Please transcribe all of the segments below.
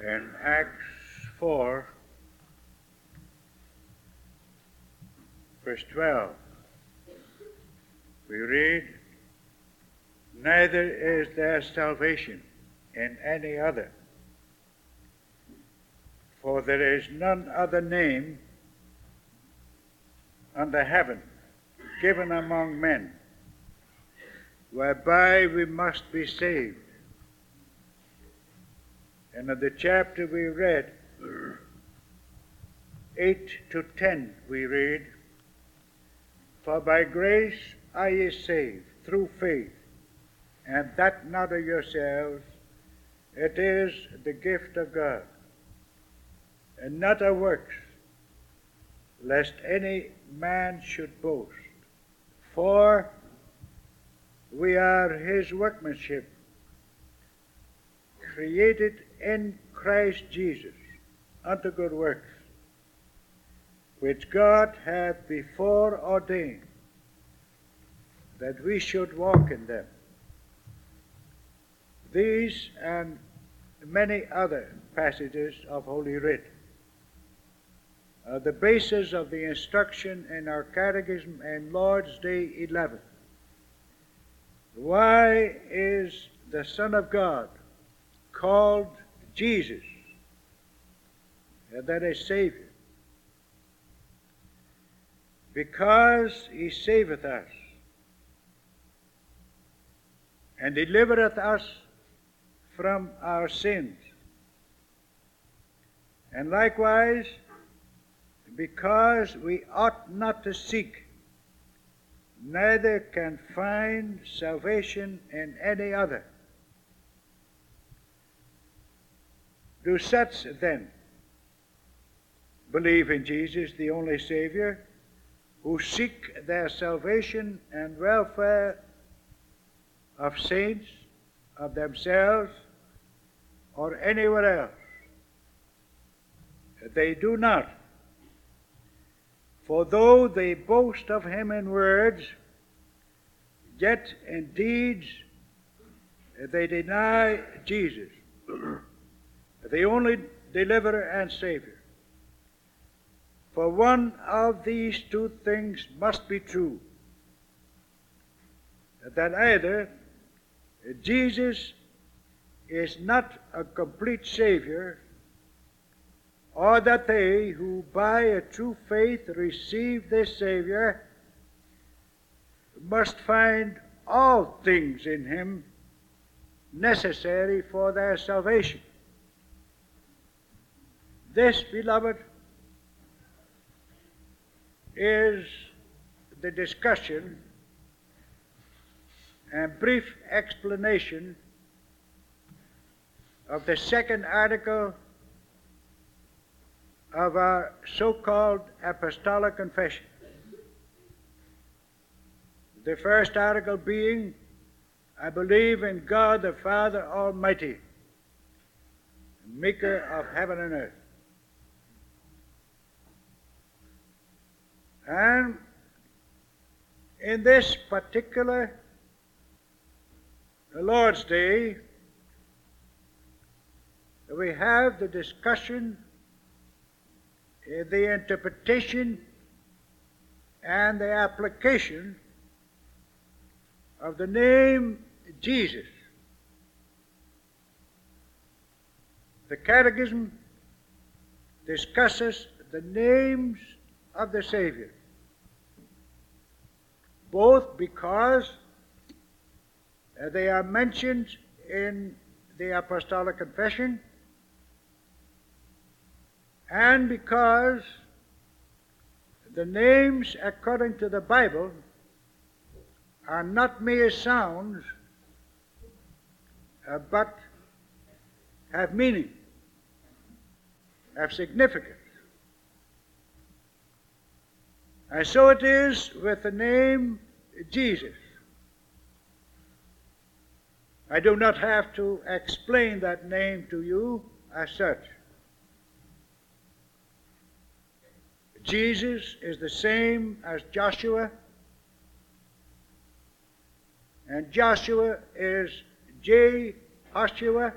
In Acts 4, verse 12, we read, Neither is there salvation in any other, for there is none other name under heaven given among men whereby we must be saved. And in the chapter we read, 8 to 10, we read, For by grace are ye saved through faith, and that not of yourselves, it is the gift of God, and not of works, lest any man should boast. For we are his workmanship, created in Christ Jesus unto good works, which God hath before ordained that we should walk in them. These and many other passages of Holy Writ are the basis of the instruction in our Catechism and Lord's Day 11 why is the Son of God called Jesus? And that is Savior. Because he saveth us and delivereth us from our sins. And likewise, because we ought not to seek neither can find salvation in any other. Do such then believe in Jesus, the only Savior, who seek their salvation and welfare of saints, of themselves, or anywhere else? They do not. For though they boast of him in words, yet in deeds they deny Jesus, the only deliverer and Savior. For one of these two things must be true that either Jesus is not a complete Savior or that they who by a true faith receive this Savior must find all things in Him necessary for their salvation. This, beloved, is the discussion and brief explanation of the second article of our so called apostolic confession. The first article being, I believe in God the Father Almighty, maker of heaven and earth. And in this particular the Lord's Day, we have the discussion eh, the interpretation and the application of the name Jesus. The Catechism discusses the names of the Savior, both because they are mentioned in the Apostolic Confession and because the names according to the Bible are not mere sounds, uh, but have meaning, have significance. And so it is with the name Jesus. I do not have to explain that name to you as such. Jesus is the same as Joshua, and Joshua is J. Joshua,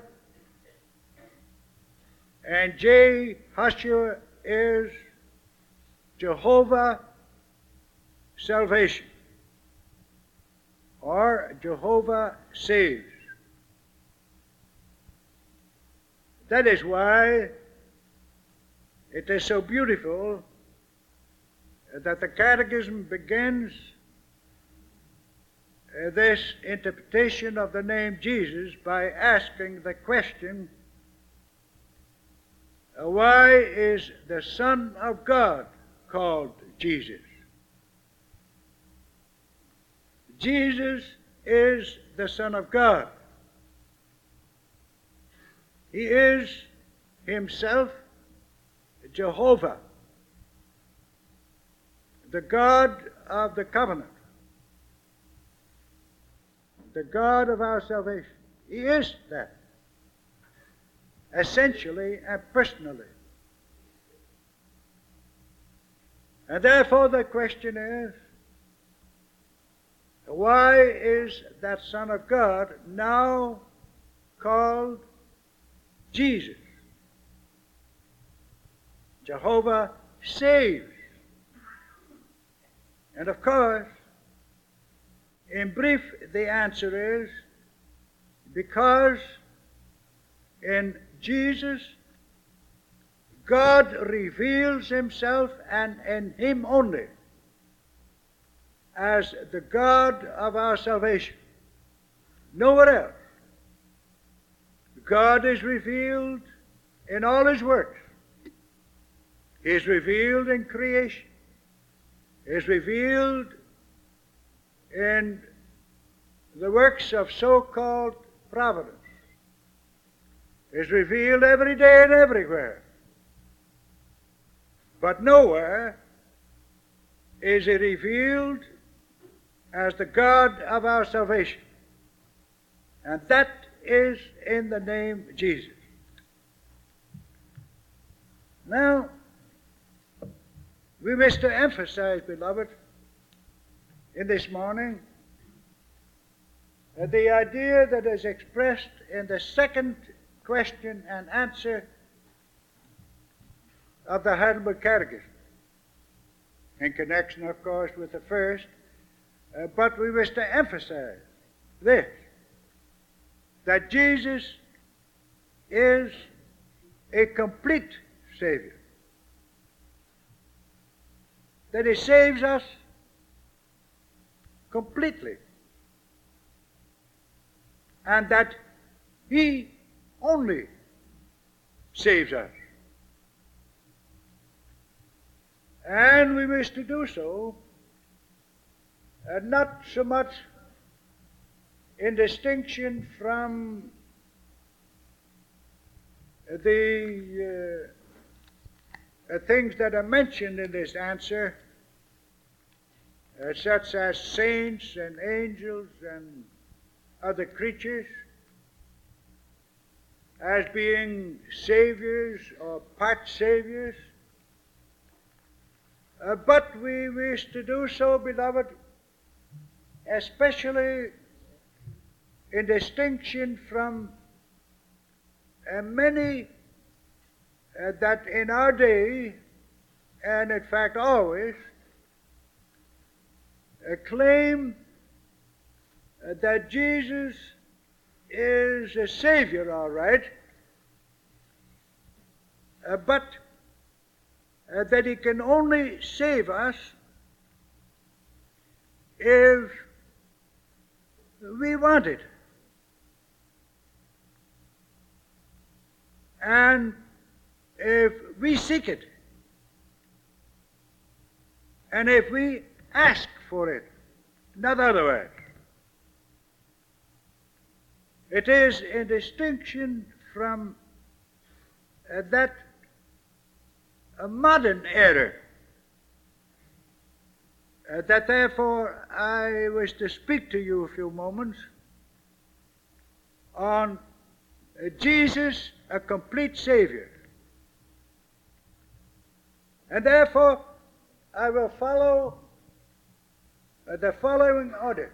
and J. Jehoshua is Jehovah salvation or Jehovah saves. That is why it is so beautiful that the Catechism begins uh, this interpretation of the name Jesus by asking the question uh, why is the Son of God called Jesus? Jesus is the Son of God. He is Himself Jehovah, the God of the covenant, the God of our salvation. He is that, essentially and personally. And therefore, the question is why is that Son of God now called Jesus? Jehovah saves. And of course, in brief, the answer is because in Jesus, God reveals Himself and in Him only as the God of our salvation. Nowhere else. God is revealed in all His works. He is revealed in creation. He is revealed in the works of so-called providence. He is revealed every day and everywhere. But nowhere is he revealed as the God of our salvation. And that is in the name Jesus. Now, we wish to emphasize, beloved, in this morning, uh, the idea that is expressed in the second question and answer of the Heidelberg Catechism, in connection, of course, with the first, uh, but we wish to emphasize this that Jesus is a complete Savior. That He saves us completely. And that He only saves us. And we wish to do so and not so much in distinction from the uh, uh, things that are mentioned in this answer, uh, such as saints and angels and other creatures, as being saviors or part saviors. Uh, but we wish to do so, beloved, especially in distinction from uh, many uh, that in our day, and in fact always, uh, claim uh, that Jesus is a Savior, all right, uh, but uh, that He can only save us if we want it. And if we seek it, and if we ask for it, not otherwise, it is in distinction from uh, that a modern error uh, that therefore I wish to speak to you a few moments on uh, Jesus, a complete Savior. And therefore I will follow uh, the following order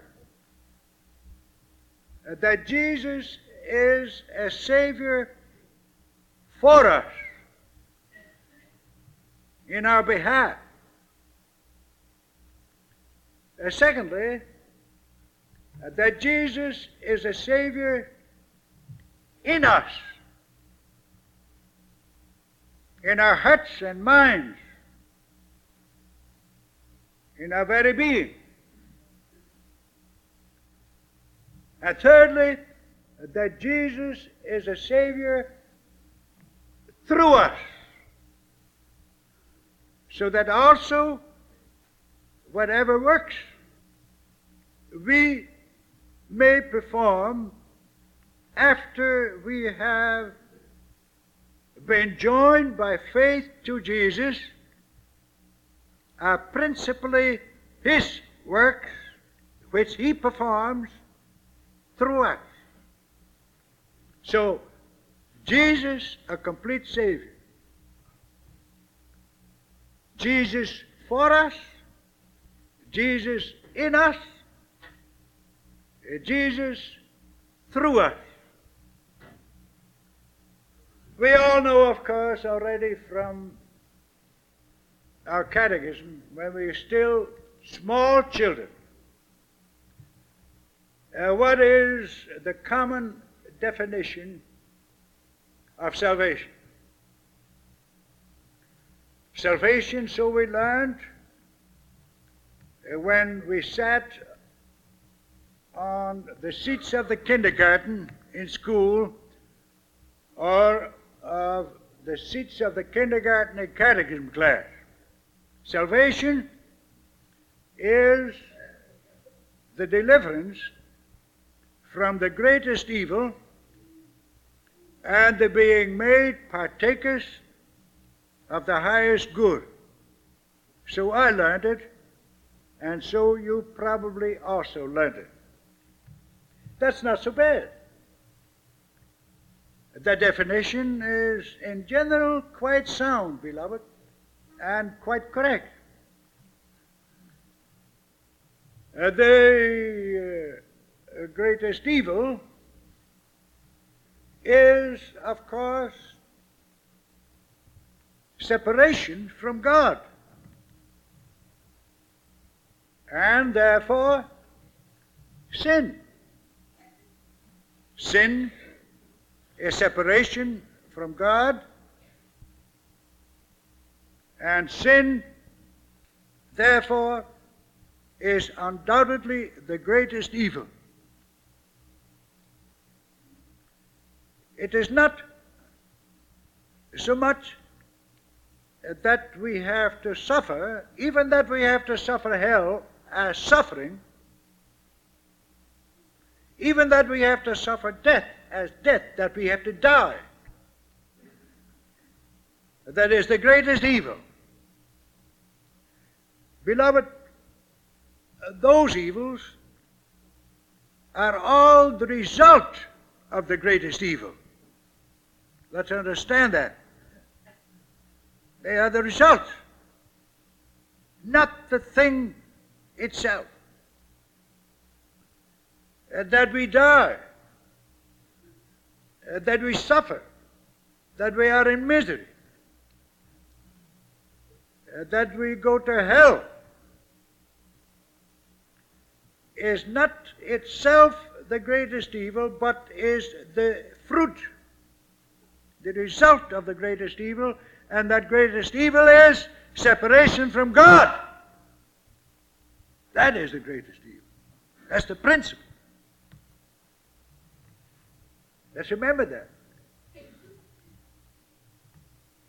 uh, that Jesus is a Savior for us in our behalf. Uh, secondly, uh, that Jesus is a Savior in us, in our hearts and minds, in our very being. And thirdly, that Jesus is a Savior through us, so that also whatever works we may perform after we have been joined by faith to Jesus are principally His works which He performs through us. So, Jesus, a complete Savior. Jesus for us, Jesus in us, Jesus through us. We all know, of course, already from our catechism when we were still small children, uh, what is the common definition of salvation? Salvation, so we learned uh, when we sat on the seats of the kindergarten in school or of the seats of the kindergarten and catechism class. Salvation is the deliverance from the greatest evil and the being made partakers of the highest good. So I learned it, and so you probably also learned it. That's not so bad. The definition is, in general, quite sound, beloved, and quite correct. Uh, the uh, greatest evil is, of course, separation from God. And therefore, sin. Sin is separation from God, and sin, therefore, is undoubtedly the greatest evil. It is not so much that we have to suffer, even that we have to suffer hell as suffering, even that we have to suffer death as death, that we have to die. That is the greatest evil. Beloved, those evils are all the result of the greatest evil. Let's understand that. They are the result, not the thing itself that we die, uh, that we suffer, that we are in misery, uh, that we go to hell, is not itself the greatest evil, but is the fruit, the result of the greatest evil, and that greatest evil is separation from God. That is the greatest evil. That's the principle. Let's remember that.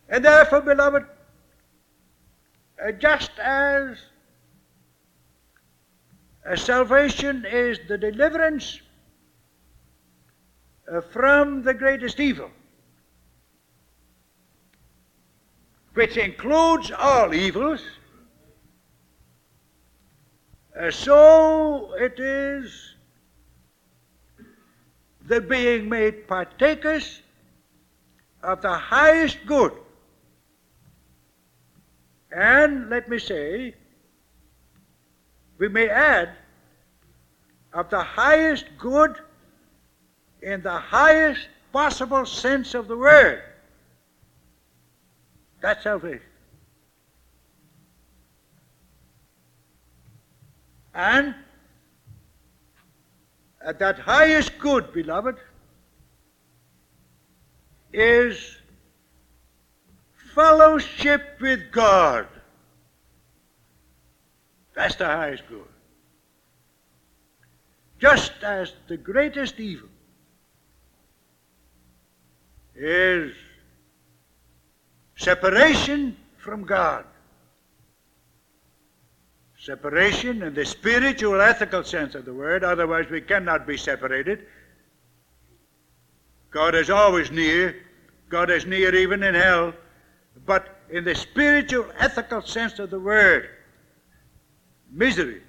And therefore, beloved, uh, just as uh, salvation is the deliverance uh, from the greatest evil, which includes all evils, uh, so it is the being made partakers of the highest good. And let me say, we may add, of the highest good in the highest possible sense of the word. That's salvation. And uh, that highest good, beloved, is fellowship with God. That's the highest good. Just as the greatest evil is separation from God. Separation in the spiritual, ethical sense of the word, otherwise, we cannot be separated. God is always near. God is near even in hell. But in the spiritual, ethical sense of the word, misery,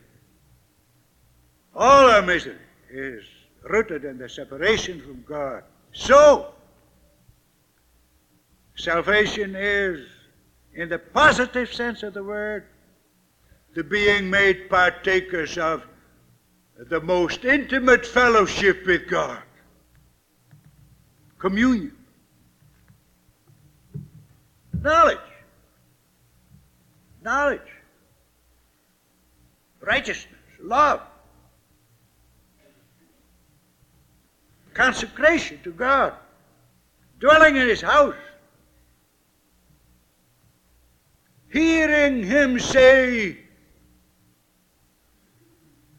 all our misery is rooted in the separation from God. So, salvation is, in the positive sense of the word, the being made partakers of the most intimate fellowship with God. Communion. Knowledge. Knowledge. Righteousness. Love. Consecration to God. Dwelling in His house. Hearing Him say,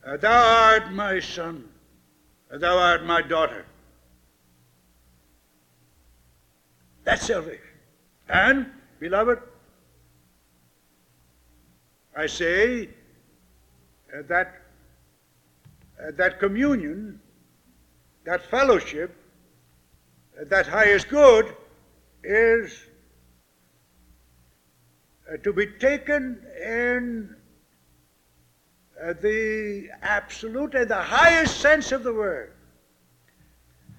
Thou art my son, thou art my daughter. That's salvation. And, beloved, I say uh, that uh, that communion, that fellowship, uh, that highest good is to be taken in uh, the absolute and the highest sense of the word.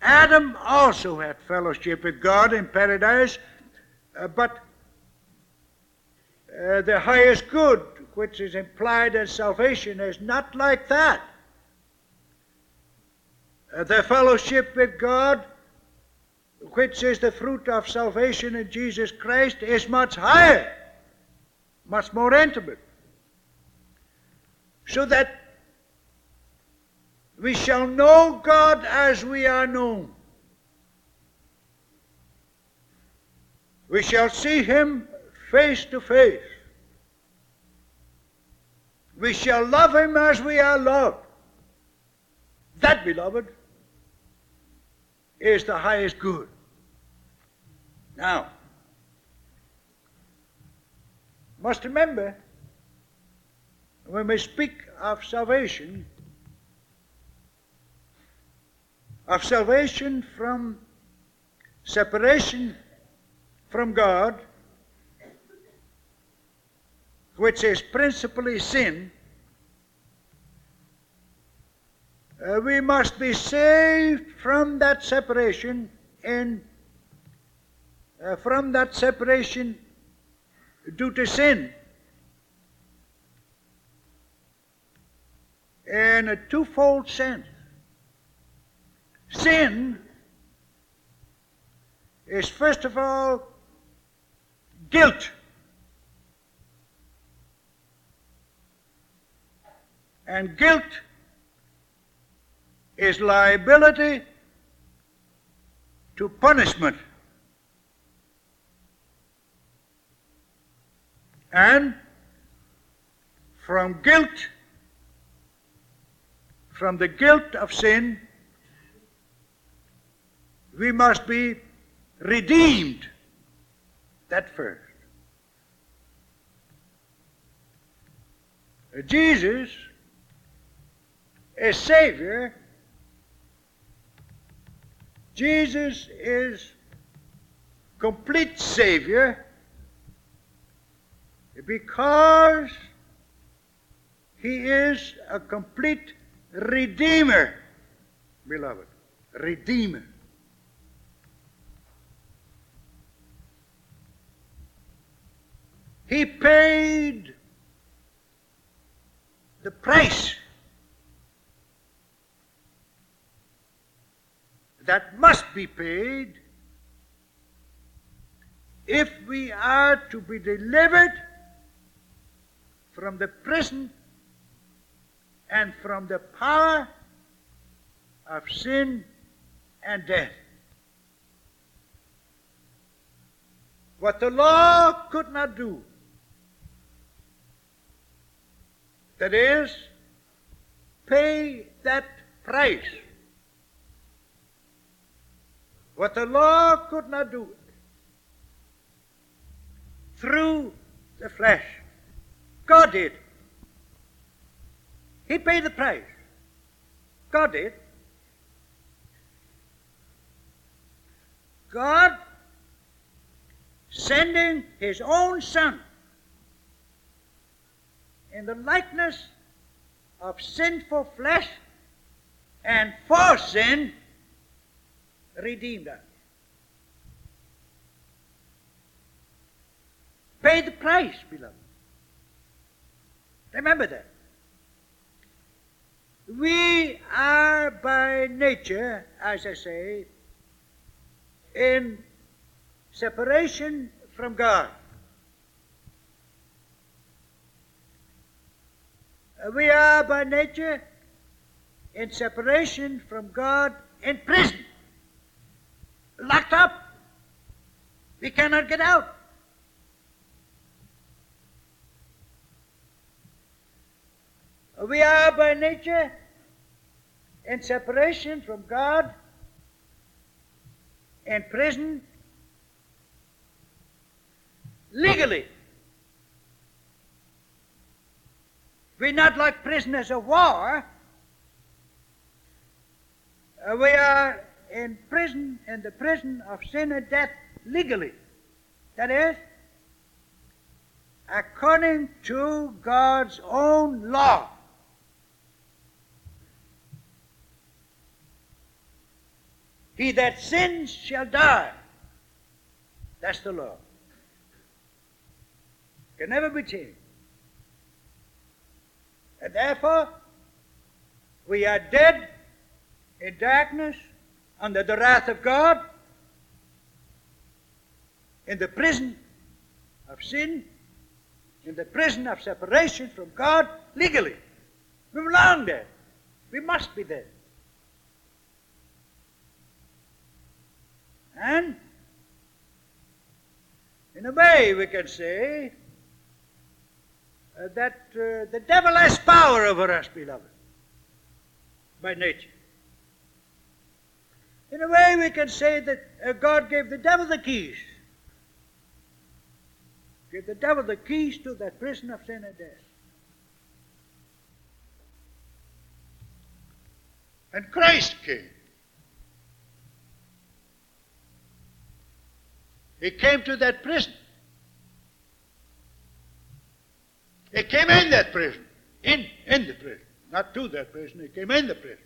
Adam also had fellowship with God in paradise, uh, but uh, the highest good, which is implied as salvation, is not like that. Uh, the fellowship with God, which is the fruit of salvation in Jesus Christ, is much higher, much more intimate. So that we shall know God as we are known. We shall see Him face to face. We shall love Him as we are loved. That, beloved, is the highest good. Now, must remember, when we speak of salvation, of salvation from separation from God, which is principally sin, uh, we must be saved from that separation and uh, from that separation due to sin. In a twofold sense. Sin is first of all guilt. And guilt is liability to punishment. And from guilt, from the guilt of sin, we must be redeemed. That first. Jesus is Savior. Jesus is complete Savior because He is a complete Redeemer, beloved. Redeemer. He paid the price that must be paid if we are to be delivered from the prison and from the power of sin and death. What the law could not do, that is, pay that price. What the law could not do through the flesh, God did. He paid the price. God did. God sending his own Son in the likeness of sinful flesh and for sin redeemed us. Pay the price, beloved. Remember that. We are by nature, as I say, in separation from God. We are by nature in separation from God in prison, locked up. We cannot get out. We are by nature in separation from God, in prison, legally. We're not like prisoners of war. Uh, we are in prison, in the prison of sin and death, legally. That is, according to God's own law. He that sins shall die. That's the law. Can never be changed. And therefore, we are dead in darkness under the wrath of God, in the prison of sin, in the prison of separation from God legally. We belong there. We must be there. And in a way, we can say uh, that uh, the devil has power over us, beloved, by nature. In a way, we can say that uh, God gave the devil the keys. Gave the devil the keys to that prison of sin and death. And Christ came. He came to that prison. He came in that prison. In, in the prison. Not to that prison. He came in the prison.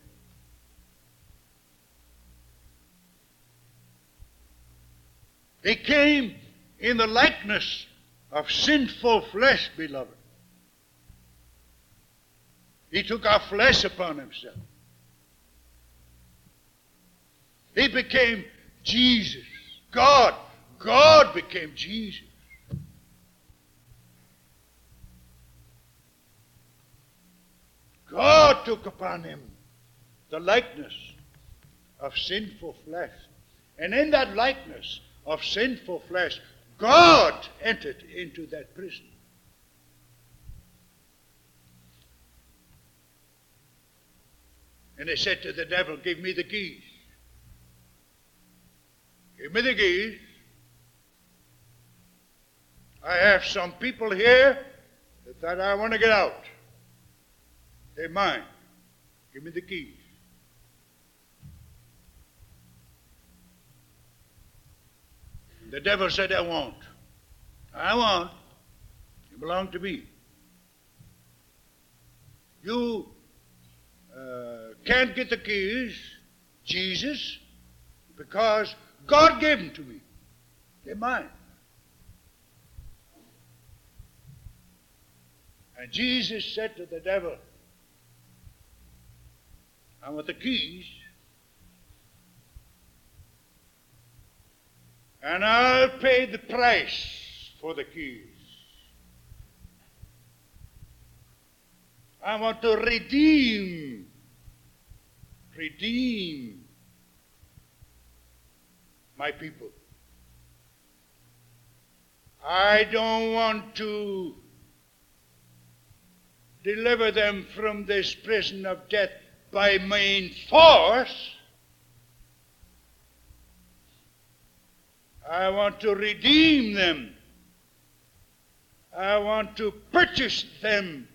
He came in the likeness of sinful flesh, beloved. He took our flesh upon himself. He became Jesus. God God became Jesus. God took upon him the likeness of sinful flesh. And in that likeness of sinful flesh, God entered into that prison. And he said to the devil, Give me the keys. Give me the keys. I have some people here that I want to get out. They're mine. Give me the keys. The devil said, I won't. I won't. You belong to me. You uh, can't get the keys, Jesus, because God gave them to me. They're mine. And Jesus said to the devil, I want the keys. And I'll pay the price for the keys. I want to redeem, redeem my people. I don't want to deliver them from this prison of death by main force. I want to redeem them. I want to purchase them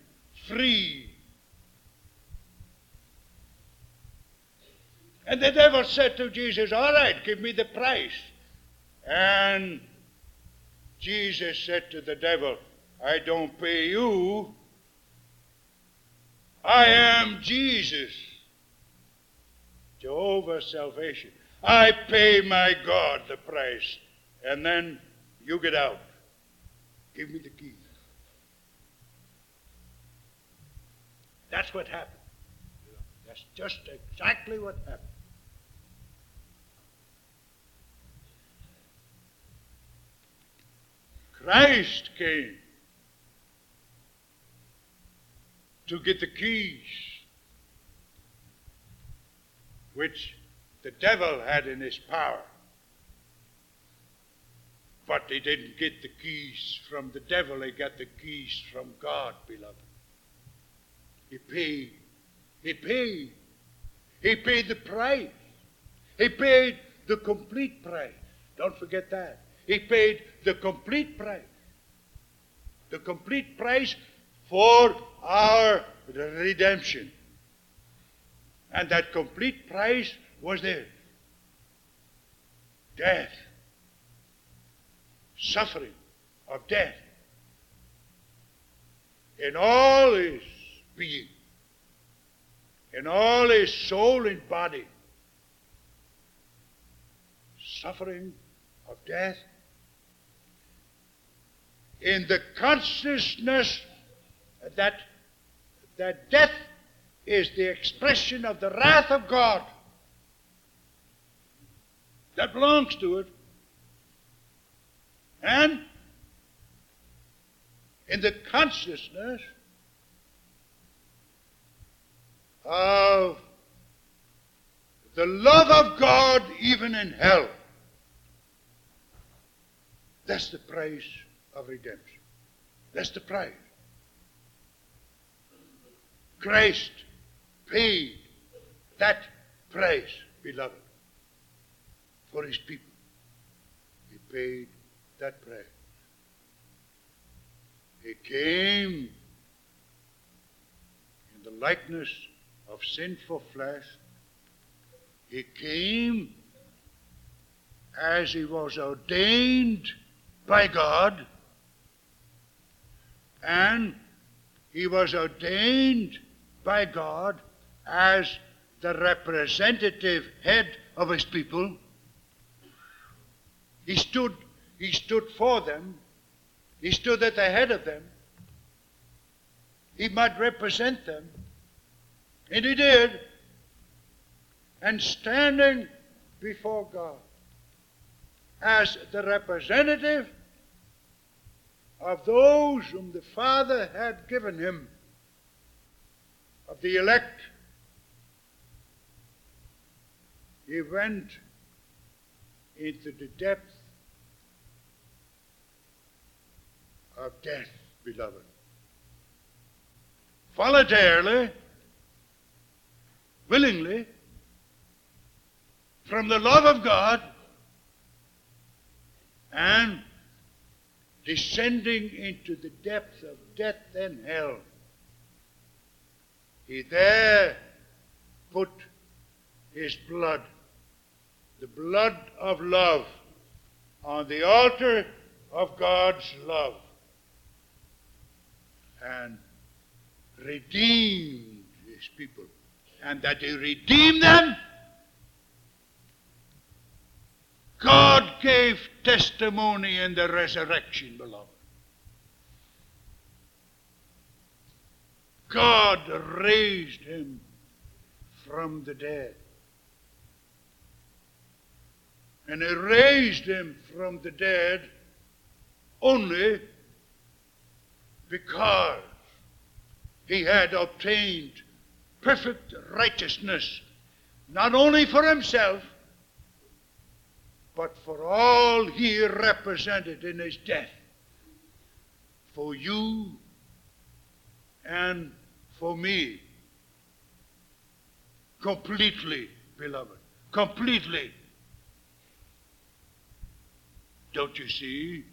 free. And the devil said to Jesus, All right, give me the price. And Jesus said to the devil, I don't pay you. I am Jesus, Jehovah's salvation. I pay my God the price. And then you get out. Give me the keys. That's what happened. That's just exactly what happened. Christ came to get the keys which the devil had in his power. But he didn't get the keys from the devil, he got the keys from God, beloved. He paid. He paid. He paid the price. He paid the complete price. Don't forget that. He paid the complete price. The complete price for our redemption. And that complete price was there. Death, suffering of death. In all his being, in all his soul and body, suffering of death. In the consciousness that, that death is the expression of the wrath of God that belongs to it. And in the consciousness of the love of God even in hell. That's the price of redemption. That's the price. Christ paid that price, beloved, for his people. He paid that price. He came in the likeness of sinful flesh. He came as he was ordained by God and he was ordained by God as the representative head of his people. He stood, he stood for them. He stood at the head of them. He might represent them. And he did. And standing before God as the representative of those whom the Father had given him, of the elect. He went into the depth of death, beloved. Voluntarily, willingly, from the love of God, and descending into the depths of death and hell. He there put his blood, the blood of love, on the altar of God's love and redeemed his people. And that he redeemed them God gave testimony in the resurrection, beloved. God raised him from the dead. and he raised him from the dead only because he had obtained perfect righteousness, not only for himself, but for all he represented in his death, for you and for me. Completely, beloved. Completely. Don't you see?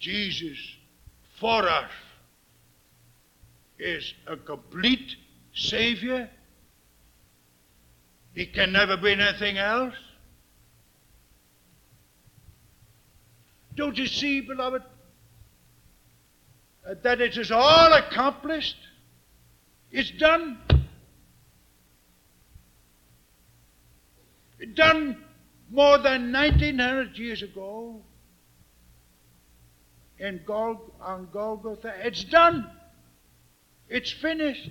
Jesus for us is a complete Savior. He can never be anything else. Don't you see, beloved, Uh, that it is all accomplished? It's done. It's done more than 1900 years ago in Gol- on Golgotha. It's done. It's finished.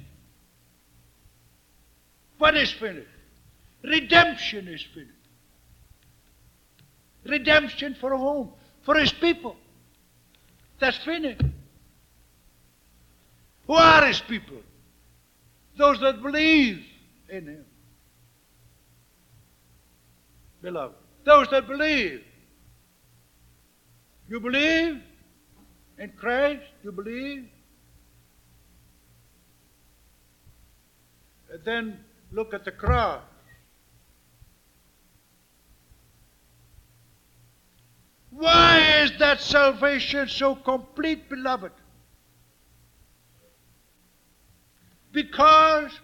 What is finished? Redemption is finished. Redemption for a home, for his people. That's finished. Who are his people? Those that believe in him. Beloved, those that believe. You believe in Christ? You believe? And then look at the cross. Why is that salvation so complete, beloved? Because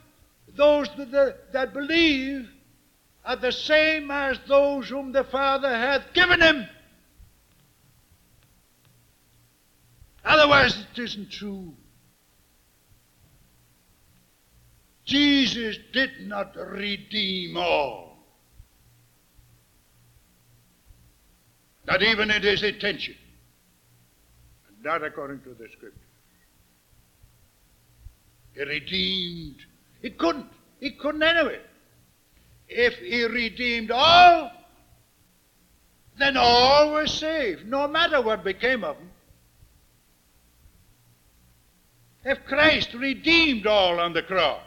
those that, that believe are the same as those whom the Father hath given him. Otherwise, it isn't true. Jesus did not redeem all. Not even in his intention. Not according to the scripture. He redeemed. He couldn't. He couldn't anyway. If he redeemed all, then all were saved, no matter what became of them. If Christ redeemed all on the cross,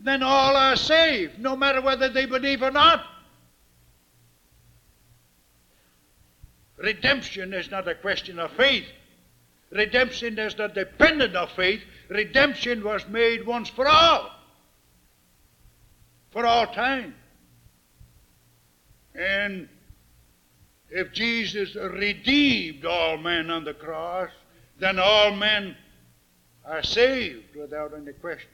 then all are saved, no matter whether they believe or not. Redemption is not a question of faith. Redemption is not dependent on faith. Redemption was made once for all, for all time. And if Jesus redeemed all men on the cross, then all men are saved without any question.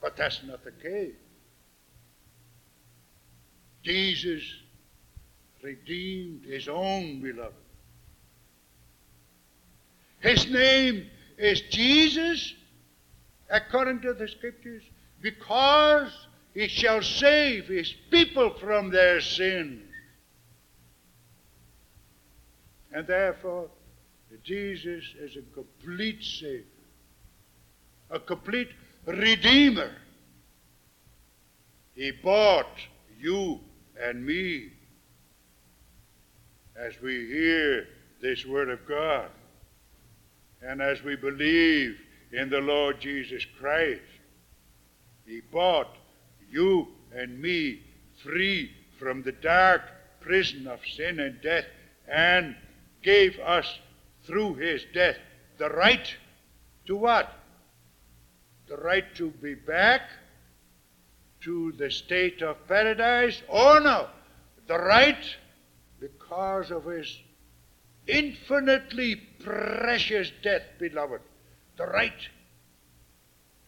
But that's not the case. Jesus redeemed his own beloved. His name is Jesus, according to the scriptures, because he shall save his people from their sins. And therefore, Jesus is a complete Savior, a complete Redeemer. He bought you and me as we hear this Word of God and as we believe in the Lord Jesus Christ. He bought you and me free from the dark prison of sin and death and gave us through his death the right to what? The right to be back to the state of paradise? Oh no. The right because of his infinitely precious death, beloved. The right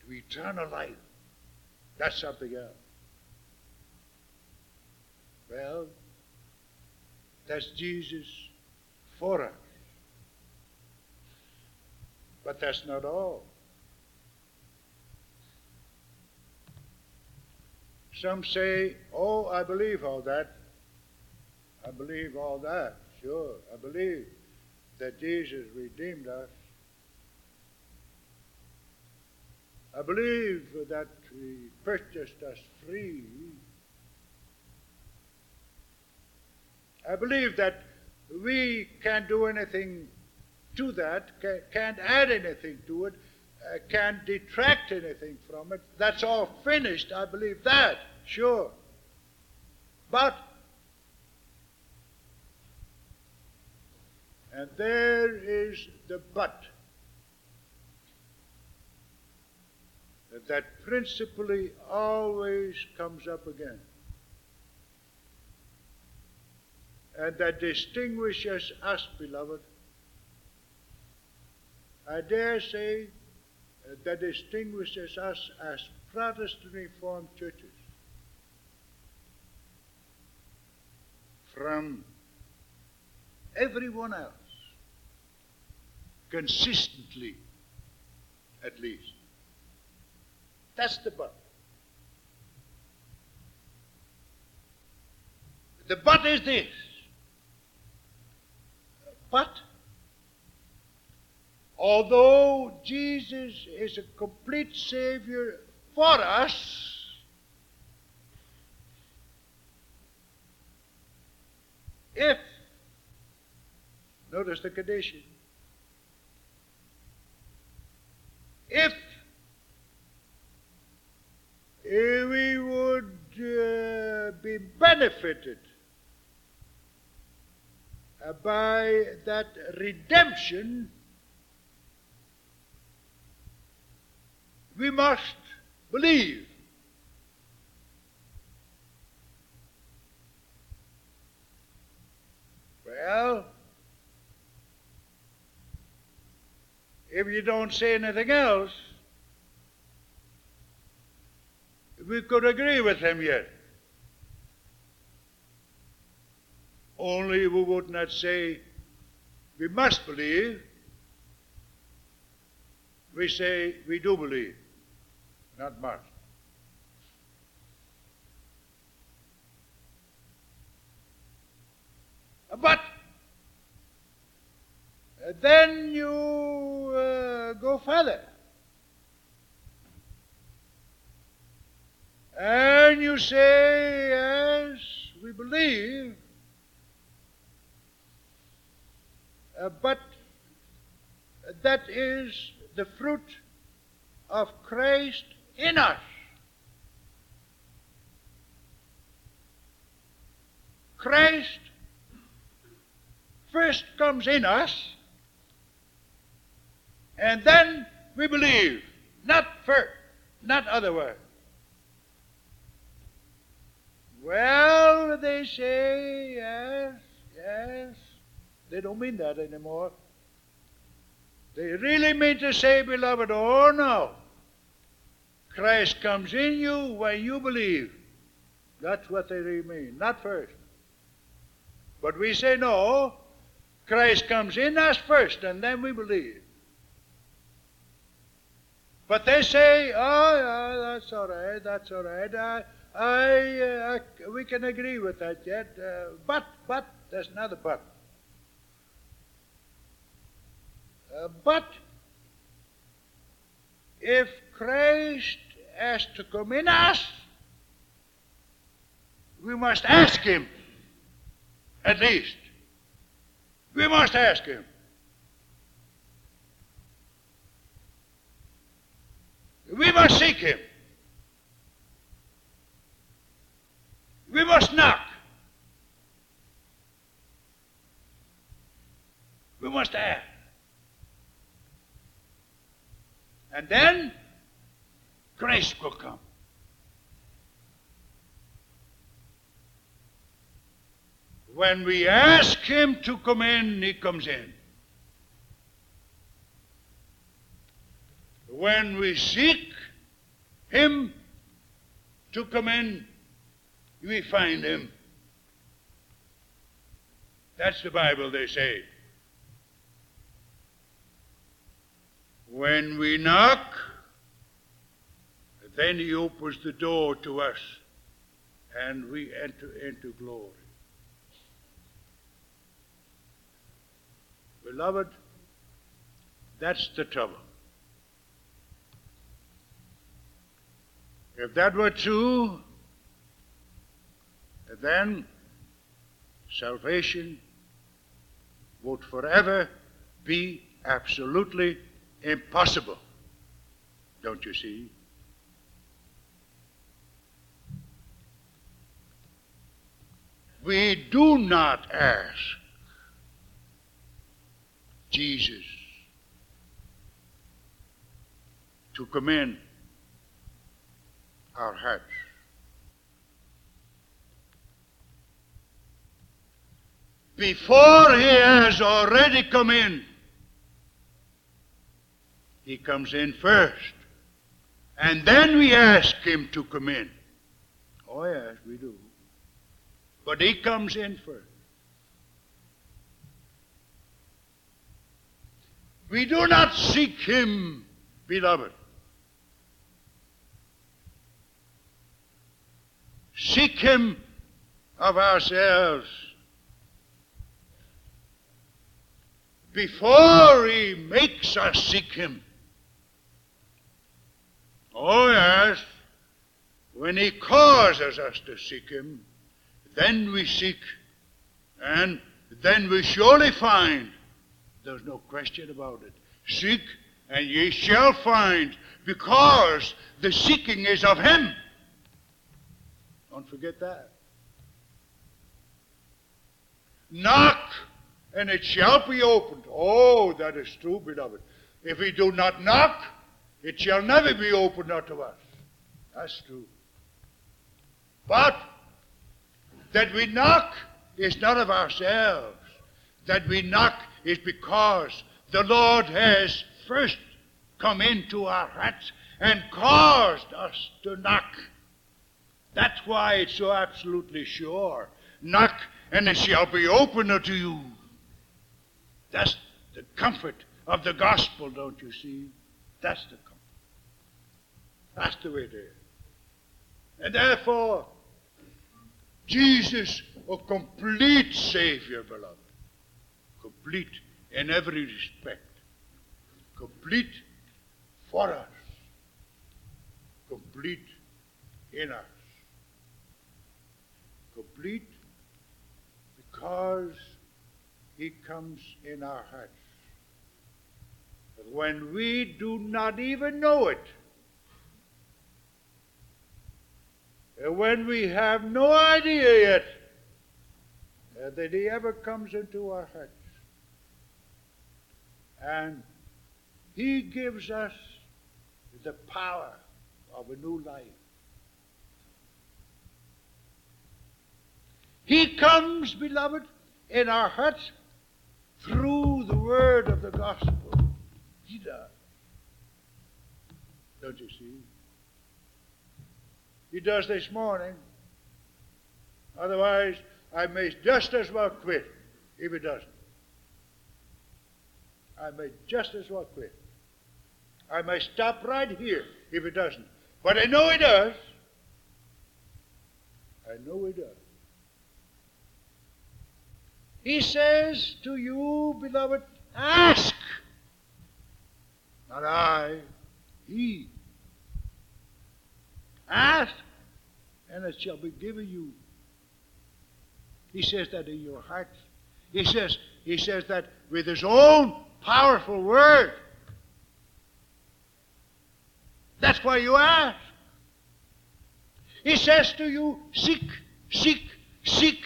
to eternal life. That's something else. Well, that's Jesus for us. But that's not all. Some say, Oh, I believe all that. I believe all that. Sure, I believe that Jesus redeemed us. I believe that He purchased us free. I believe that we can't do anything to that, can't add anything to it, uh, can't detract anything from it. That's all finished. I believe that, sure. But, and there is the but. That principally always comes up again. And that distinguishes us, beloved. I dare say that distinguishes us as Protestant Reformed churches from everyone else, consistently at least. That's the but. The but is this. But although Jesus is a complete Savior for us, if, notice the condition, if we would uh, be benefited by that redemption we must believe. Well, if you don't say anything else, we could agree with him yet. Only we would not say we must believe. We say we do believe not much. But then you uh, go further. And you say, yes, we believe, uh, but that is the fruit of Christ in us. Christ first comes in us, and then we believe, not first, not otherwise. Well, they say, yes, yes. They don't mean that anymore. They really mean to say, beloved, oh no. Christ comes in you when you believe. That's what they really mean, not first. But we say no, Christ comes in us first and then we believe. But they say, oh, yeah, that's all right, that's all right. I, I, uh, I we can agree with that yet. Uh, but, but, there's another but. Uh, but, if Christ has to come in us, we must ask Him, at least. We must ask Him. We must seek Him. We must knock. We must ask. And then grace will come. When we ask Him to come in, He comes in. When we seek Him to come in, we find Him. That's the Bible, they say. When we knock, then He opens the door to us and we enter into glory. Beloved, that's the trouble. If that were true, then salvation would forever be absolutely impossible. Don't you see? We do not ask Jesus to come in our hearts. Before he has already come in, he comes in first. And then we ask him to come in. Oh, yes, we do. But he comes in first. We do not seek him, beloved. Seek him of ourselves. Before he makes us seek him. Oh, yes. When he causes us to seek him, then we seek, and then we surely find. There's no question about it. Seek, and ye shall find, because the seeking is of him. Don't forget that. Knock, and it shall be opened. Oh, that is true, beloved. If we do not knock, it shall never be opened unto us. That's true. But that we knock is not of ourselves. That we knock is because the Lord has first come into our hearts and caused us to knock. That's why it's so absolutely sure. Knock and it shall be opened unto you. That's the comfort of the gospel, don't you see? That's the comfort. That's the way it is. And therefore, Jesus, a complete Savior, beloved. Complete in every respect. Complete for us. Complete in us. Complete because He comes in our hearts. But when we do not even know it, and when we have no idea yet uh, that He ever comes into our hearts, and He gives us the power of a new life. He comes, beloved, in our hearts through the word of the gospel. He does. Don't you see? He does this morning. Otherwise, I may just as well quit if he doesn't. I may just as well quit. I may stop right here if he doesn't. But I know he does. I know he does. He says to you, beloved, ask. Not I, he. Ask, and it shall be given you. He says that in your heart. He says, he says that with his own powerful word. That's why you ask. He says to you, seek, seek, seek.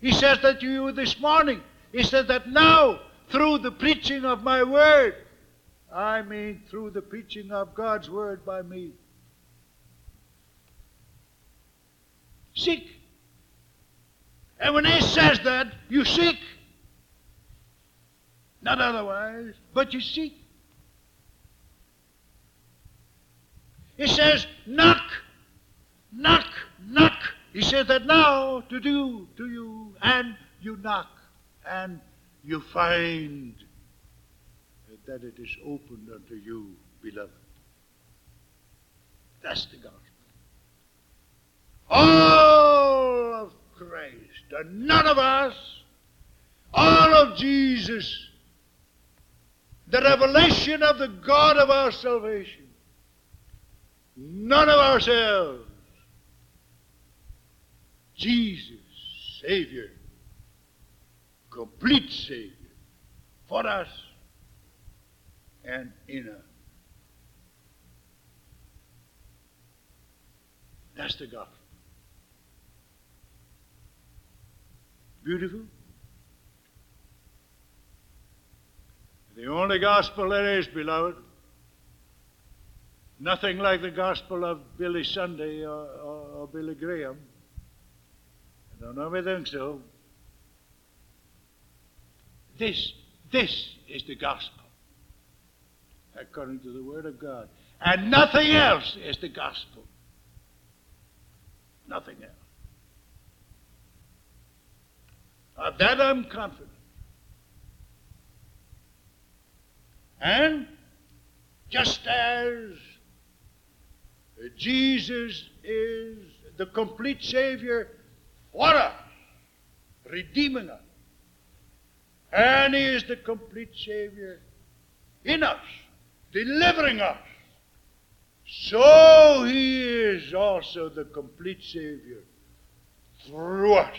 He says that to you this morning. He says that now, through the preaching of my word, I mean through the preaching of God's word by me. Seek. And when he says that, you seek. Not otherwise, but you seek. He says, knock, knock, knock. He says that now to do to you, and you knock, and you find that it is opened unto you, beloved. That's the gospel. All of Christ, and none of us, all of Jesus, the revelation of the God of our salvation. none of ourselves. Jesus, Savior, complete Savior for us and in us. That's the gospel. Beautiful. The only gospel there is, beloved. Nothing like the gospel of Billy Sunday or, or, or Billy Graham. Don't think so. This, this is the gospel, according to the Word of God. And nothing else is the gospel. Nothing else. Of that I'm confident. And just as Jesus is the complete Savior us, redeeming us, and He is the complete Savior in us, delivering us, so He is also the complete Savior through us.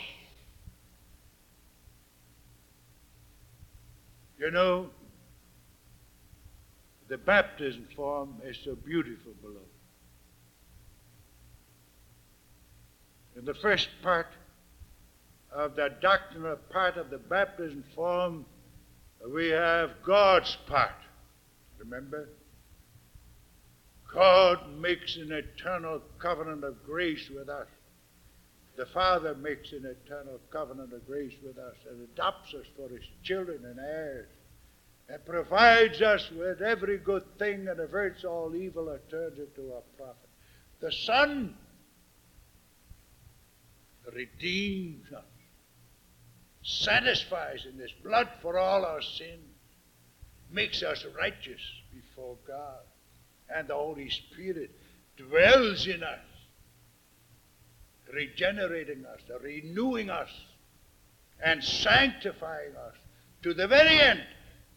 You know, the baptism form is so beautiful, beloved. In the first part of the doctrinal part of the baptism form, we have God's part. Remember? God makes an eternal covenant of grace with us. The Father makes an eternal covenant of grace with us and adopts us for his children and heirs and provides us with every good thing and averts all evil or turns it to our profit. The Son redeems us, satisfies in this blood for all our sin, makes us righteous before God, and the Holy Spirit dwells in us, regenerating us, renewing us, and sanctifying us to the very end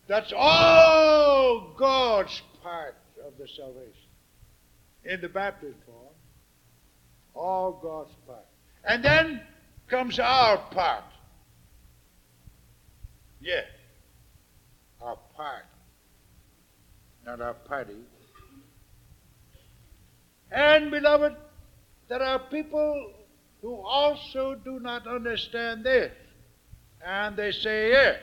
that's all God's part of the salvation. In the baptism form, all God's part. And then comes our part. Yes, our part, not our party. And, beloved, there are people who also do not understand this. And they say, yes,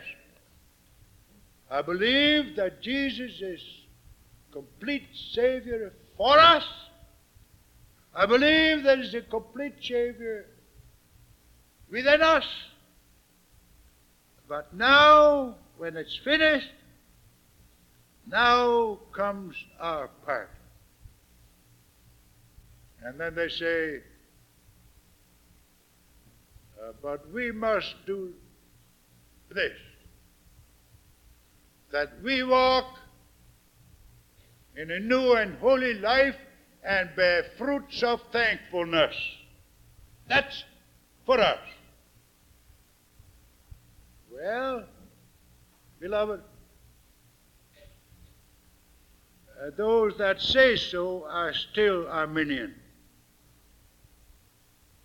I believe that Jesus is complete Savior for us. I believe there is a complete Savior within us. But now, when it's finished, now comes our part. And then they say, uh, but we must do this that we walk in a new and holy life and bear fruits of thankfulness. That's for us. Well, beloved, uh, those that say so are still Arminian.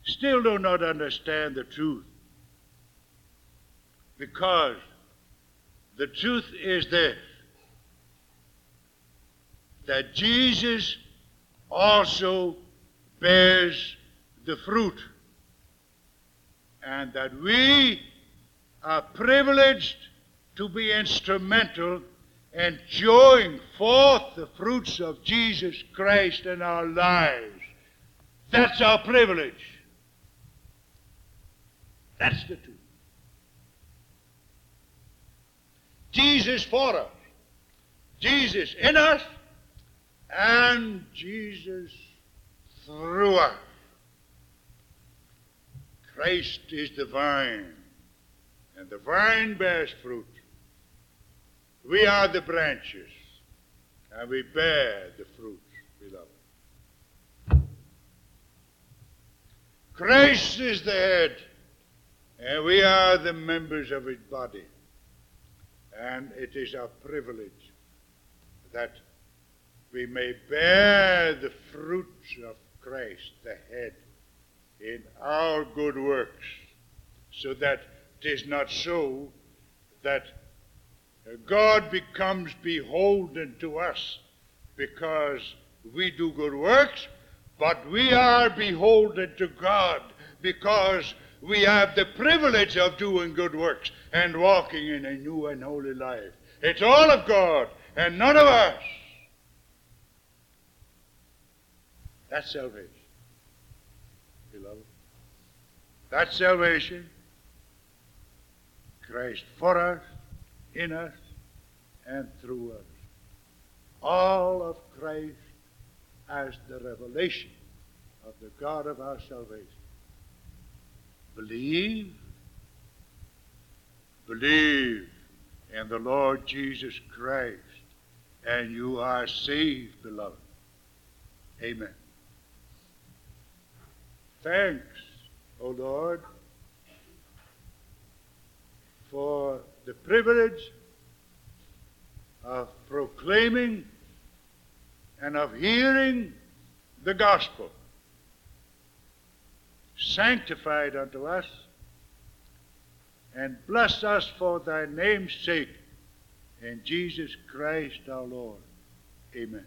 Still do not understand the truth. Because the truth is this that Jesus also bears the fruit, and that we are privileged to be instrumental in showing forth the fruits of Jesus Christ in our lives. That's our privilege. That's the truth. Jesus for us, Jesus in us, and Jesus through us. Christ is the vine, and the vine bears fruit. We are the branches, and we bear the fruit, beloved. Christ is the head, and we are the members of his body. And it is our privilege that we may bear the fruits of Christ, the head, in our good works, so that it is not so that God becomes beholden to us because we do good works, but we are beholden to God because we have the privilege of doing good works and walking in a new and holy life. It's all of God and none of us. That's salvation. Beloved. That's salvation. Christ for us, in us, and through us. All of Christ as the revelation of the God of our salvation. Believe, believe in the Lord Jesus Christ, and you are saved, beloved. Amen. Thanks, O Lord, for the privilege of proclaiming and of hearing the gospel sanctified unto us, and bless us for thy name's sake. In Jesus Christ our Lord. Amen.